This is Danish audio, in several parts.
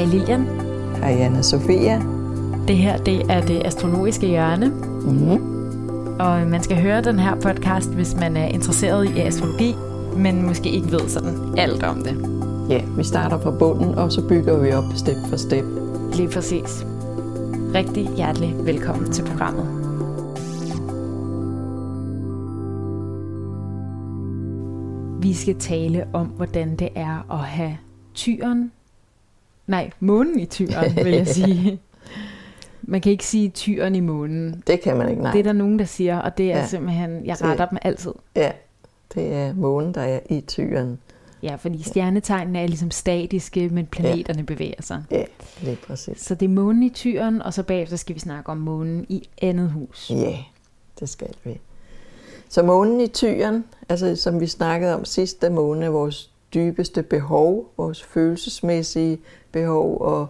Hej Lilian. Hej Anna Sofia. Det her det er det astrologiske hjørne. Mm-hmm. Og man skal høre den her podcast, hvis man er interesseret i astrologi, men måske ikke ved sådan alt om det. Ja, vi starter fra bunden, og så bygger vi op step for step. Lige præcis. Rigtig hjertelig velkommen til programmet. Vi skal tale om, hvordan det er at have tyren. Nej, månen i tyren, vil jeg sige. Man kan ikke sige tyren i månen. Det kan man ikke, nej. Det er der nogen, der siger, og det er ja. simpelthen, jeg retter det, dem altid. Ja, det er månen, der er i tyren. Ja, fordi stjernetegnene er ligesom statiske, men planeterne ja. bevæger sig. Ja, det er præcis. Så det er månen i tyren, og så bagefter skal vi snakke om månen i andet hus. Ja, det skal vi. Så månen i tyren, altså som vi snakkede om sidst, der månen er vores dybeste behov, vores følelsesmæssige behov og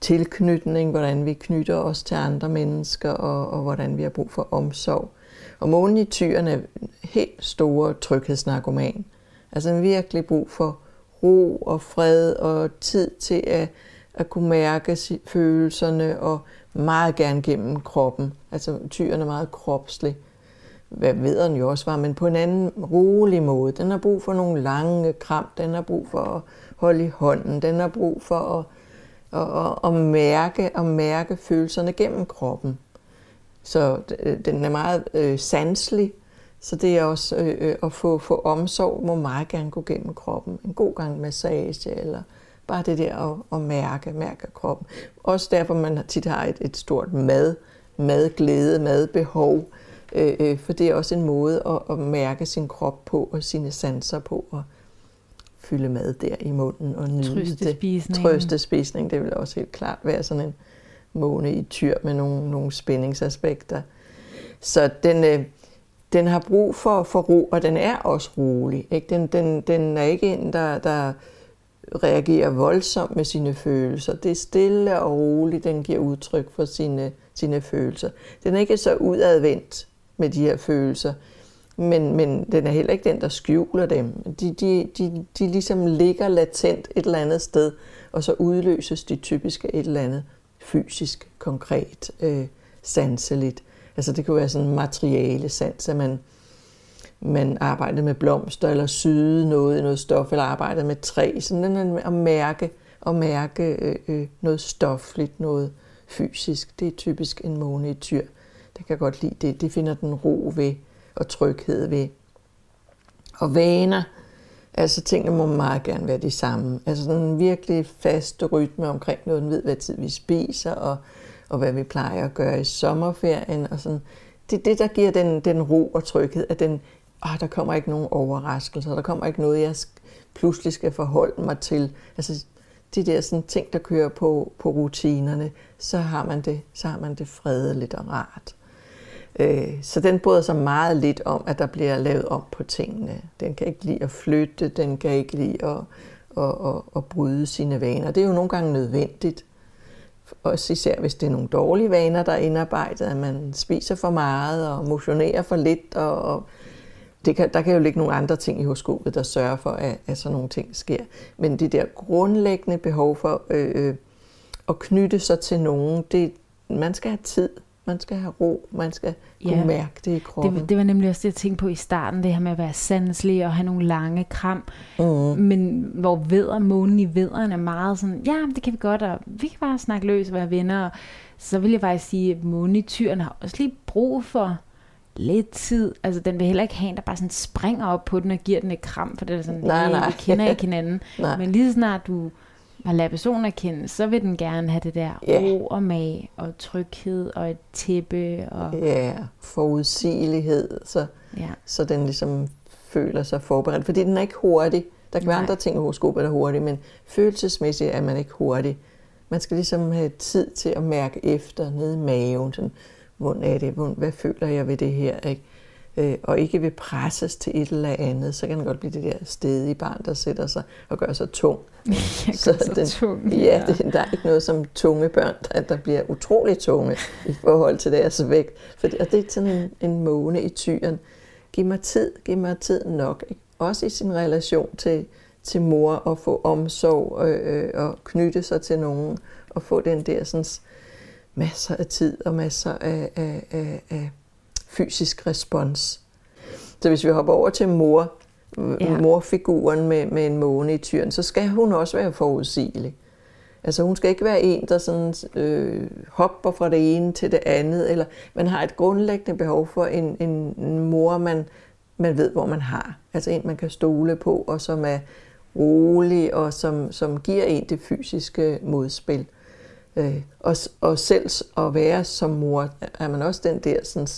tilknytning, hvordan vi knytter os til andre mennesker, og, og hvordan vi har brug for omsorg. Og månen i tyren er helt store tryghedsnarkoman. Altså en virkelig brug for ro og fred og tid til at, at kunne mærke følelserne og meget gerne gennem kroppen. Altså tyren er meget kropslig. Hvad ved den jo også var, men på en anden rolig måde. Den har brug for nogle lange kram, den har brug for at holde i hånden, den har brug for at, at, at, at mærke og mærke følelserne gennem kroppen. Så øh, den er meget øh, sanselig, så det er også øh, øh, at få, få omsorg, må meget gerne gå gennem kroppen. En god gang massage, eller bare det der at, at mærke, mærke kroppen. Også derfor, man tit har et, et stort mad, madglæde, madbehov. Øh, øh, for det er også en måde at, at mærke sin krop på, og sine sanser på, og fylde mad der i munden og nyde Trøstespisning. det. Trøstespisning. Det vil også helt klart være sådan en måne i tyr med nogle, nogle spændingsaspekter. Så den, øh, den har brug for, for ro, og den er også rolig. Ikke? Den, den, den er ikke en, der, der reagerer voldsomt med sine følelser. Det er stille og roligt, den giver udtryk for sine, sine følelser. Den er ikke så udadvendt med de her følelser, men, men den er heller ikke den, der skjuler dem. De, de, de, de ligesom ligger latent et eller andet sted, og så udløses de typisk et eller andet fysisk, konkret, øh, sanseligt. Altså det kunne være sådan en materiale sans, at man, man arbejdede med blomster, eller syede noget i noget stof, eller arbejdede med træ. Sådan at mærke, at mærke øh, øh, noget stofligt, noget fysisk. Det er typisk en måne i tyr. Det kan godt lide det. Det finder den ro ved, og tryghed ved. Og vaner, altså tingene må meget gerne være de samme. Altså sådan en virkelig fast rytme omkring noget, den ved, hvad tid vi spiser, og og hvad vi plejer at gøre i sommerferien. Og sådan. Det er det, der giver den, den ro og tryghed, at den, åh, der kommer ikke nogen overraskelser, der kommer ikke noget, jeg pludselig skal forholde mig til. Altså, de der sådan, ting, der kører på, på rutinerne, så har, man det, så har man det fredeligt og rart. Øh, så den bryder sig meget lidt om, at der bliver lavet om på tingene. Den kan ikke lide at flytte, den kan ikke lide at, at, at, at bryde sine vaner. Det er jo nogle gange nødvendigt, også især hvis det er nogle dårlige vaner, der er indarbejdet, at man spiser for meget og motionerer for lidt. Og, og det kan, der kan jo ligge nogle andre ting i horoskopet, der sørger for, at, at sådan nogle ting sker. Men det der grundlæggende behov for øh, øh at knytte sig til nogen, det, man skal have tid man skal have ro, man skal kunne ja, mærke det i kroppen. Det, det var nemlig også det, jeg tænkte på i starten, det her med at være sanselig og have nogle lange kram. Mm. Men hvor veder, månen i vederen er meget sådan, ja, det kan vi godt, og vi kan bare snakke løs og være venner. Så vil jeg faktisk sige, at månen i tyren har også lige brug for lidt tid. Altså, den vil heller ikke have en, der bare sådan springer op på den og giver den et kram, for det er sådan, nej, nej. vi kender ikke hinanden. Men lige så snart du at lade personen erkende, så vil den gerne have det der yeah. ro og mag og tryghed og et tæppe. Og... Ja, forudsigelighed, så, ja. så den ligesom føler sig forberedt. Fordi den er ikke hurtig. Der kan være andre ting i horoskopet, der er hurtige, men følelsesmæssigt er man ikke hurtig. Man skal ligesom have tid til at mærke efter nede i maven. Sådan, hvordan er det? Hvad føler jeg ved det her? Ikke? Øh, og ikke vil presses til et eller andet, så kan det godt blive det der stedige barn, der sætter sig og gør sig tung. Jeg så, så den, tung. Ja, ja. Det, der er ikke noget som tunge børn, der, der bliver utrolig tunge i forhold til deres vægt. For det, og det er sådan en, en måne i tyren. Giv mig tid, giv mig tid nok. Ikke? Også i sin relation til, til mor og få omsorg øh, og knytte sig til nogen og få den der sådan, masser af tid og masser af, af, af, af fysisk respons. Så hvis vi hopper over til mor, ja. morfiguren med, med en måne i tyren, så skal hun også være forudsigelig. Altså hun skal ikke være en, der sådan, øh, hopper fra det ene til det andet, eller man har et grundlæggende behov for en, en, en mor, man, man ved, hvor man har. Altså en, man kan stole på, og som er rolig, og som, som giver en det fysiske modspil. Øh, og, og selv at være som mor, er man også den der sådan,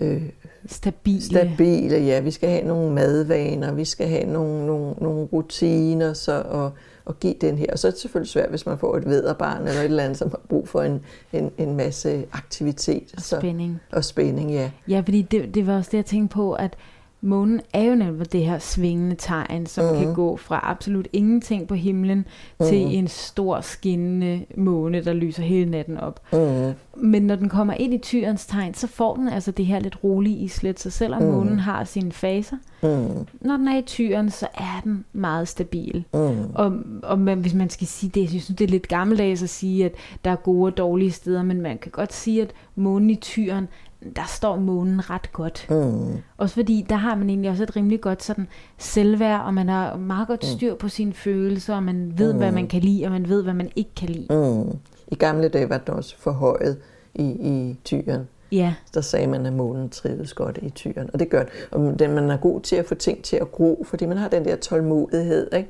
øh, stabile. stabile. Ja, vi skal have nogle madvaner, vi skal have nogle, nogle, nogle rutiner, så, og, og give den her. Og så er det selvfølgelig svært, hvis man får et vederbarn eller et eller andet, som har brug for en, en, en masse aktivitet. Og spænding. Så, og spænding, ja. Ja, fordi det, det var også det, jeg tænkte på, at månen er jo netop det her svingende tegn, som mm. kan mhm. gå fra absolut ingenting på himlen mm. til mhm. en stor skinnende måne, der lyser hele natten op. Mm. Men når den kommer ind i tyrens tegn, så får den altså det her lidt rolige islet, så selvom mm. månen har sine faser, mm. når den er i tyren, så er den meget stabil. Mm. Og, og man, hvis man skal sige det, jeg synes det er lidt gammeldags at sige, at der er gode og dårlige steder, men man kan godt sige, at månen i tyren der står månen ret godt. Mm. Også fordi, der har man egentlig også et rimelig godt sådan selvværd, og man har meget godt mm. styr på sine følelser, og man ved, mm. hvad man kan lide, og man ved, hvad man ikke kan lide. Mm. I gamle dage var den også forhøjet i, i tyren. Ja. Der sagde man, at månen trives godt i tyren, og det gør den. Og den, man er god til at få ting til at gro, fordi man har den der tålmodighed, ikke?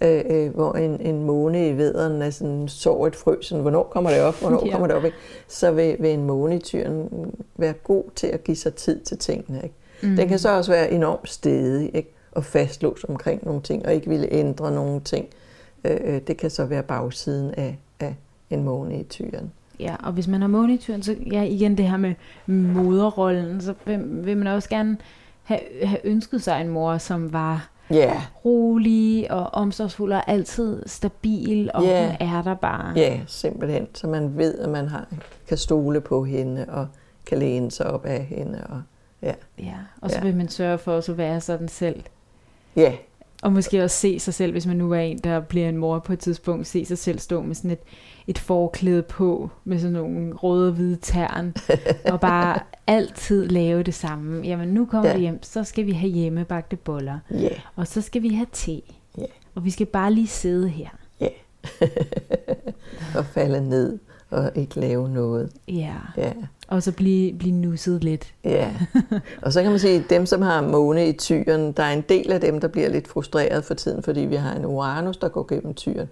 øh, øh, hvor en, en måne i vederen er sådan, sår et frø, sådan, hvornår kommer det op, hvornår ja. kommer det op, ikke? så vil, vil en måne i tyren være god til at give sig tid til tingene. Ikke? Mm. Den kan så også være enormt stedig ikke? og fastlåst omkring nogle ting, og ikke ville ændre nogle ting. Øh, øh, det kan så være bagsiden af, af en måne i tyren. Ja, og hvis man har måne i tyren, så ja, igen det her med moderrollen, så vil, vil man også gerne have, have ønsket sig en mor, som var yeah. rolig og omsorgsfuld og altid stabil, og yeah. hun er der bare. Ja, yeah, simpelthen. Så man ved, at man har, kan stole på hende og kan læne sig op af hende. Og, ja. ja, og så ja. vil man sørge for at være sådan selv. Ja. Og måske også se sig selv, hvis man nu er en, der bliver en mor på et tidspunkt, se sig selv stå med sådan et, et forklæde på, med sådan nogle røde og hvide tern, og bare altid lave det samme. Jamen nu kommer ja. vi hjem, så skal vi have hjemmebagte boller, yeah. og så skal vi have te, yeah. og vi skal bare lige sidde her. Ja, yeah. og falde ned og ikke lave noget. Ja, ja. og så blive, blive nusset lidt. Ja, og så kan man sige, at dem, som har måne i tyren, der er en del af dem, der bliver lidt frustreret for tiden, fordi vi har en Uranus, der går gennem tyren.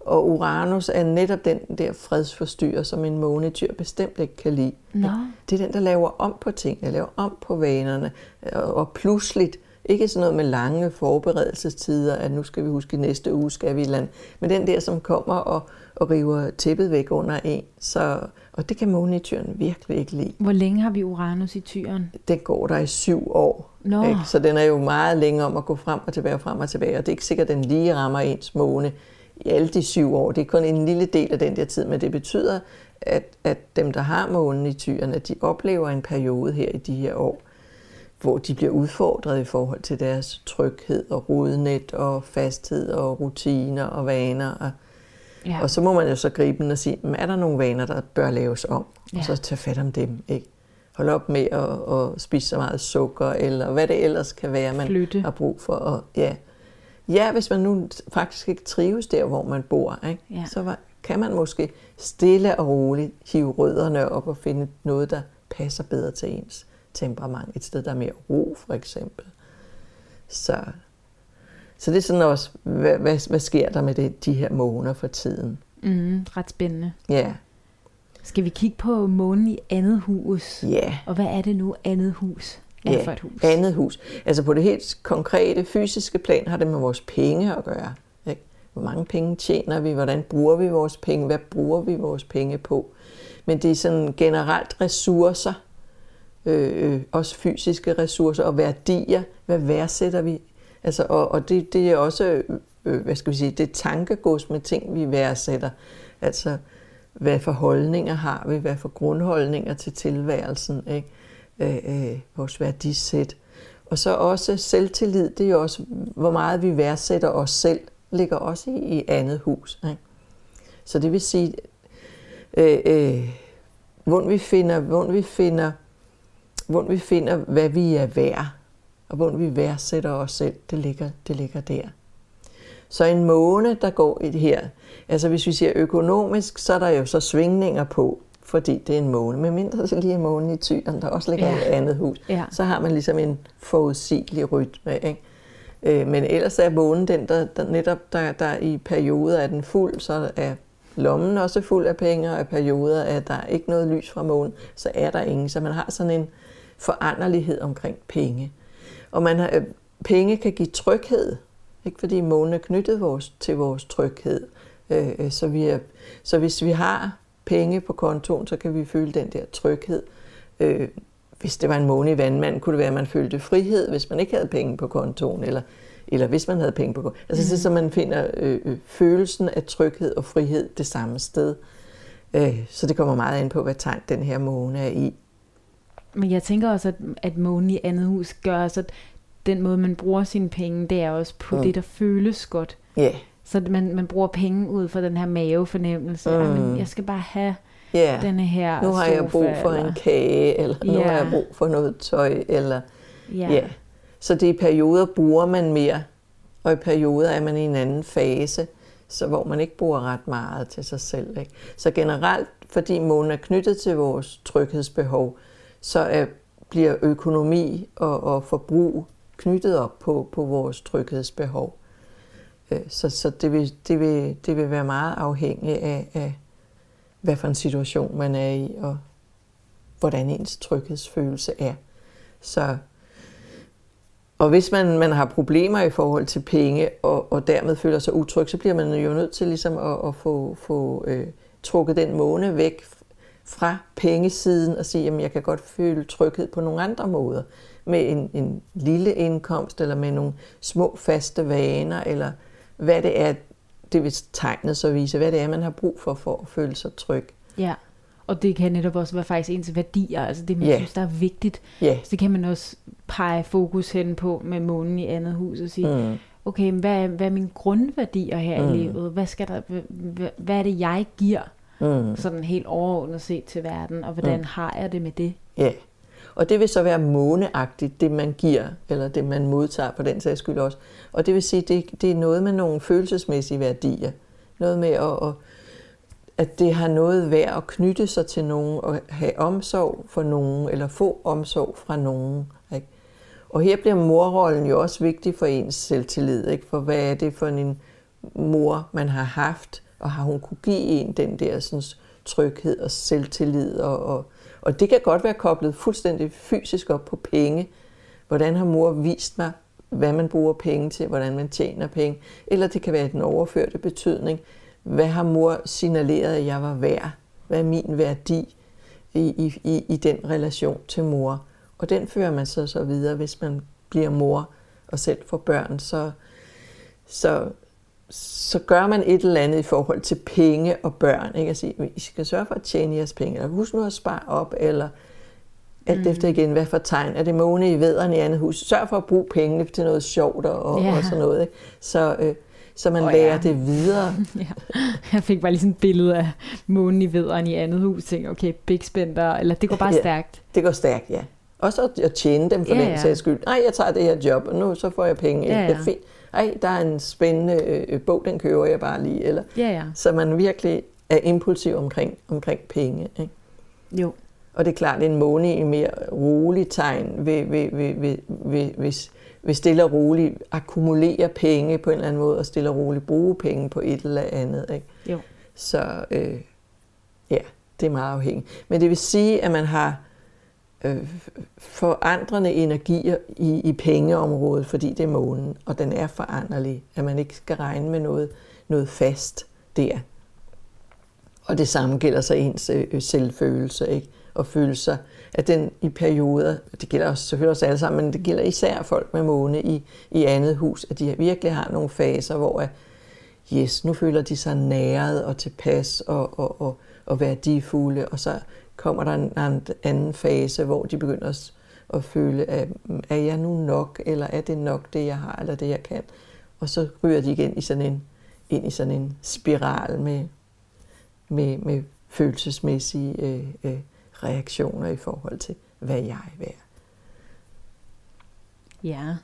Og Uranus er netop den der fredsforstyrrer, som en månetyr bestemt ikke kan lide. No. Det er den, der laver om på tingene, laver om på vanerne, og pludseligt, ikke sådan noget med lange forberedelsestider, at nu skal vi huske, næste uge skal vi land, men den der, som kommer og, og river tæppet væk under en. Så, og det kan månetyren virkelig ikke lide. Hvor længe har vi Uranus i tyren? Det går der i syv år. No. Ikke? Så den er jo meget længe om at gå frem og tilbage og frem og tilbage, og det er ikke sikkert, at den lige rammer ens måne i alle de syv år. Det er kun en lille del af den der tid, men det betyder, at, at dem, der har månen i tyrene, de oplever en periode her i de her år, hvor de bliver udfordret i forhold til deres tryghed og rodnet og fasthed og rutiner og vaner. Og, ja. og så må man jo så gribe den og sige, er der nogle vaner, der bør laves om? Ja. Og så tage fat om dem. Ikke? Hold op med at, at spise så meget sukker, eller hvad det ellers kan være, man Flytte. har brug for. Og, ja, Ja, hvis man nu faktisk ikke trives der, hvor man bor, ikke? Ja. så kan man måske stille og roligt hive rødderne op og finde noget, der passer bedre til ens temperament. Et sted, der er mere ro, for eksempel. Så, så det er sådan også, hvad, hvad, hvad sker der med det, de her måneder for tiden? Mm, ret spændende. Ja. Skal vi kigge på månen i andet hus? Ja. Og hvad er det nu, andet hus? er ja, for et hus? andet hus. Altså på det helt konkrete fysiske plan har det med vores penge at gøre. Ikke? Hvor mange penge tjener vi? Hvordan bruger vi vores penge? Hvad bruger vi vores penge på? Men det er sådan generelt ressourcer, øh, øh også fysiske ressourcer og værdier. Hvad værdsætter vi? Altså, og, og det, det er også, øh, øh, hvad skal vi sige, det er tankegods med ting, vi værdsætter. Altså, hvad for holdninger har vi? Hvad for grundholdninger til tilværelsen? Ikke? øh, øh, vores værdisæt. Og så også selvtillid, det er jo også, hvor meget vi værdsætter os selv, ligger også i, i andet hus. Ikke? Så det vil sige, øh, øh, hvor vi finder, hvor vi finder, hvor vi finder, hvad vi er værd, og hvor vi værdsætter os selv, det ligger, det ligger der. Så en måne, der går i det her, altså hvis vi siger økonomisk, så er der jo så svingninger på, fordi det er en måne. Men mindre så lige en måne i tyren, der også ligger ja. i et andet hus, ja. så har man ligesom en forudsigelig rytme. Ikke? Øh, men ellers er månen den, der, der netop der, der i perioder er den fuld, så er lommen også fuld af penge, og i perioder er der ikke noget lys fra månen, så er der ingen. Så man har sådan en foranderlighed omkring penge. Og man har, øh, penge kan give tryghed, ikke fordi månen er knyttet vores, til vores tryghed. Øh, øh, så, vi er, så hvis vi har penge på kontoen, så kan vi føle den der tryghed. Øh, hvis det var en måne i vandmand, kunne det være, at man følte frihed, hvis man ikke havde penge på kontoen, eller, eller hvis man havde penge på kontoen. Altså mm. så, man finder øh, øh, følelsen af tryghed og frihed det samme sted. Øh, så det kommer meget ind på, hvad tegn den her måne er i. Men jeg tænker også, at, at månen i andet hus gør så at den måde, man bruger sine penge, det er også på mm. det, der føles godt. Ja. Yeah. Så man, man bruger penge ud fra den her mavefornemmelse. Mm. Jamen, jeg skal bare have yeah. denne her Nu har sofa, jeg brug for eller... en kage, eller yeah. nu har jeg brug for noget tøj. Eller, yeah. Yeah. Så det i perioder bruger man mere, og i perioder er man i en anden fase, så hvor man ikke bruger ret meget til sig selv. Ikke? Så generelt, fordi månen er knyttet til vores tryghedsbehov, så er, bliver økonomi og, og forbrug knyttet op på, på vores tryghedsbehov. Øh, så, så det, vil, det, vil, det vil være meget afhængigt af, af, hvad for en situation man er i, og hvordan ens tryghedsfølelse er. Så, og hvis man, man har problemer i forhold til penge, og, og dermed føler sig utryg, så bliver man jo nødt til ligesom at, at få, få øh, trukket den måne væk fra pengesiden og sige, at jeg kan godt føle tryghed på nogle andre måder. Med en, en lille indkomst, eller med nogle små faste vaner, eller hvad det er, det vil tegnet så vise, hvad det er, man har brug for, for at føle sig tryg. Ja, og det kan netop også være faktisk ens værdier, altså det, man yeah. synes, der er vigtigt. Yeah. Så det kan man også pege fokus hen på med månen i andet hus og sige, mm. okay, hvad, er, hvad er mine grundværdier her mm. i livet? Hvad, skal der, hvad, hvad er det, jeg giver? Mm. Sådan helt overordnet set til verden, og hvordan mm. har jeg det med det? Ja. Yeah. Og det vil så være måneagtigt, det man giver, eller det man modtager på den sags skyld også. Og det vil sige, det, det er noget med nogle følelsesmæssige værdier. Noget med, at, at, at det har noget værd at knytte sig til nogen, og have omsorg for nogen, eller få omsorg fra nogen. Ikke? Og her bliver morrollen jo også vigtig for ens selvtillid. Ikke? For hvad er det for en mor, man har haft, og har hun kunne give en den der sådan, tryghed og selvtillid og, og og det kan godt være koblet fuldstændig fysisk op på penge. Hvordan har mor vist mig, hvad man bruger penge til, hvordan man tjener penge. Eller det kan være den overførte betydning. Hvad har mor signaleret, at jeg var værd? Hvad er min værdi i, i, i i den relation til mor? Og den fører man så, så videre, hvis man bliver mor og selv får børn. Så, så så gør man et eller andet i forhold til penge og børn. Ikke? At sige, I skal sørge for at tjene jeres penge, eller husk nu at spare op, eller alt mm. efter igen, hvad for tegn. Er det måne i vederen i andet hus? Sørg for at bruge pengene til noget sjovt og, ja. og sådan noget. Ikke? Så, øh, så man oh, lærer ja. det videre. ja. Jeg fik bare lige sådan et billede af månen i vederen i andet hus. Tænkte, okay, big spender, eller det går bare ja, stærkt. Det går stærkt, ja. Også at tjene dem for ja, den sags skyld. Nej, jeg tager det her job, og nu så får jeg penge. Ja, ja. Det er fint ej, der er en spændende øh, bog, den køber jeg bare lige. Eller, ja, ja. Så man virkelig er impulsiv omkring, omkring penge. Ikke? Jo. Og det er klart, en måne i mere rolig tegn vil, vil, vil, vil, vil, vil, vil stille og roligt akkumulere penge på en eller anden måde, og stille og roligt bruge penge på et eller andet. Ikke? Jo. Så øh, ja, det er meget afhængigt. Men det vil sige, at man har øh, forandrende energier i, i pengeområdet, fordi det er månen, og den er foranderlig, at man ikke skal regne med noget, noget fast der. Og det samme gælder så ens øh, øh selvfølelse, ikke? og føle sig, at den i perioder, det gælder også, selvfølgelig også alle sammen, men det gælder især folk med måne i, i andet hus, at de virkelig har nogle faser, hvor at, yes, nu føler de sig næret og tilpas og, og, og, og værdifulde, og så kommer der en, en anden fase, hvor de begynder at, føle, at mm, er jeg nu nok, eller er det nok det, jeg har, eller det, jeg kan. Og så ryger de igen i sådan en, ind i sådan en spiral med, med, med følelsesmæssige øh, øh, reaktioner i forhold til, hvad jeg er værd. Ja.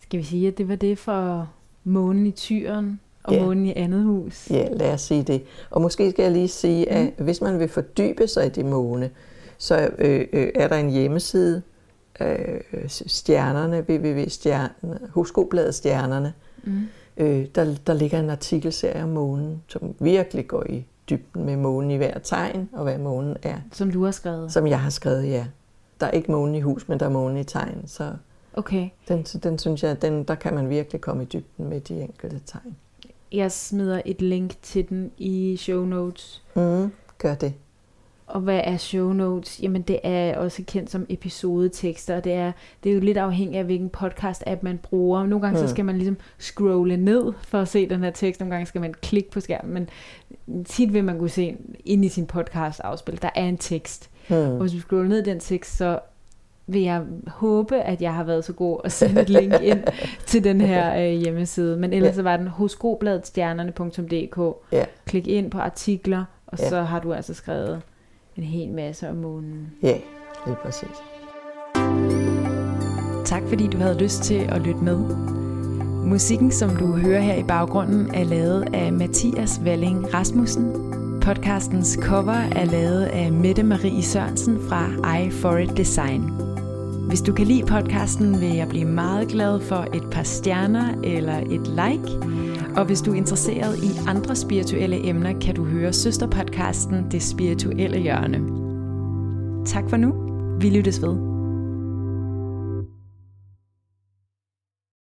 Skal vi sige, at det var det for månen i tyren og ja. månen i andet hus? Ja, lad os sige det. Og måske skal jeg lige sige, at mm. hvis man vil fordybe sig i det måne, så øh, øh, er der en hjemmeside, øh, stjernerne, www.stjernerne, Horoskopbladet Stjernerne. Mm. Øh, der, der ligger en artikelserie om månen, som virkelig går i dybden med månen i hver tegn, og hvad månen er. Som du har skrevet? Som jeg har skrevet, ja. Der er ikke månen i hus, men der er månen i tegn, så okay. den, den synes jeg, den, der kan man virkelig komme i dybden med de enkelte tegn. Jeg smider et link til den i show notes. Mm, gør det. Og hvad er show notes? Jamen det er også kendt som episodetekster, og det er, det er jo lidt afhængigt af, hvilken podcast-app man bruger. Nogle gange mm. så skal man ligesom scrolle ned for at se den her tekst, nogle gange skal man klikke på skærmen, men tit vil man kunne se ind i sin podcast-afspil, der er en tekst. Mm. Og hvis du scroller ned den tekst, så vil jeg håbe, at jeg har været så god at sende et link ind til den her øh, hjemmeside. Men ellers ja. så var den horoskopbladetstjernerne.dk. Ja. Klik ind på artikler, og ja. så har du altså skrevet en hel masse om månen. Ja, det er præcis. Tak fordi du havde lyst til at lytte med. Musikken, som du hører her i baggrunden, er lavet af Mathias Walling Rasmussen. Podcastens cover er lavet af Mette Marie Sørensen fra I For It Design. Hvis du kan lide podcasten, vil jeg blive meget glad for et par stjerner eller et like. Og hvis du er interesseret i andre spirituelle emner, kan du høre søsterpodcasten Det Spirituelle Hjørne. Tak for nu. Vi lyttes ved.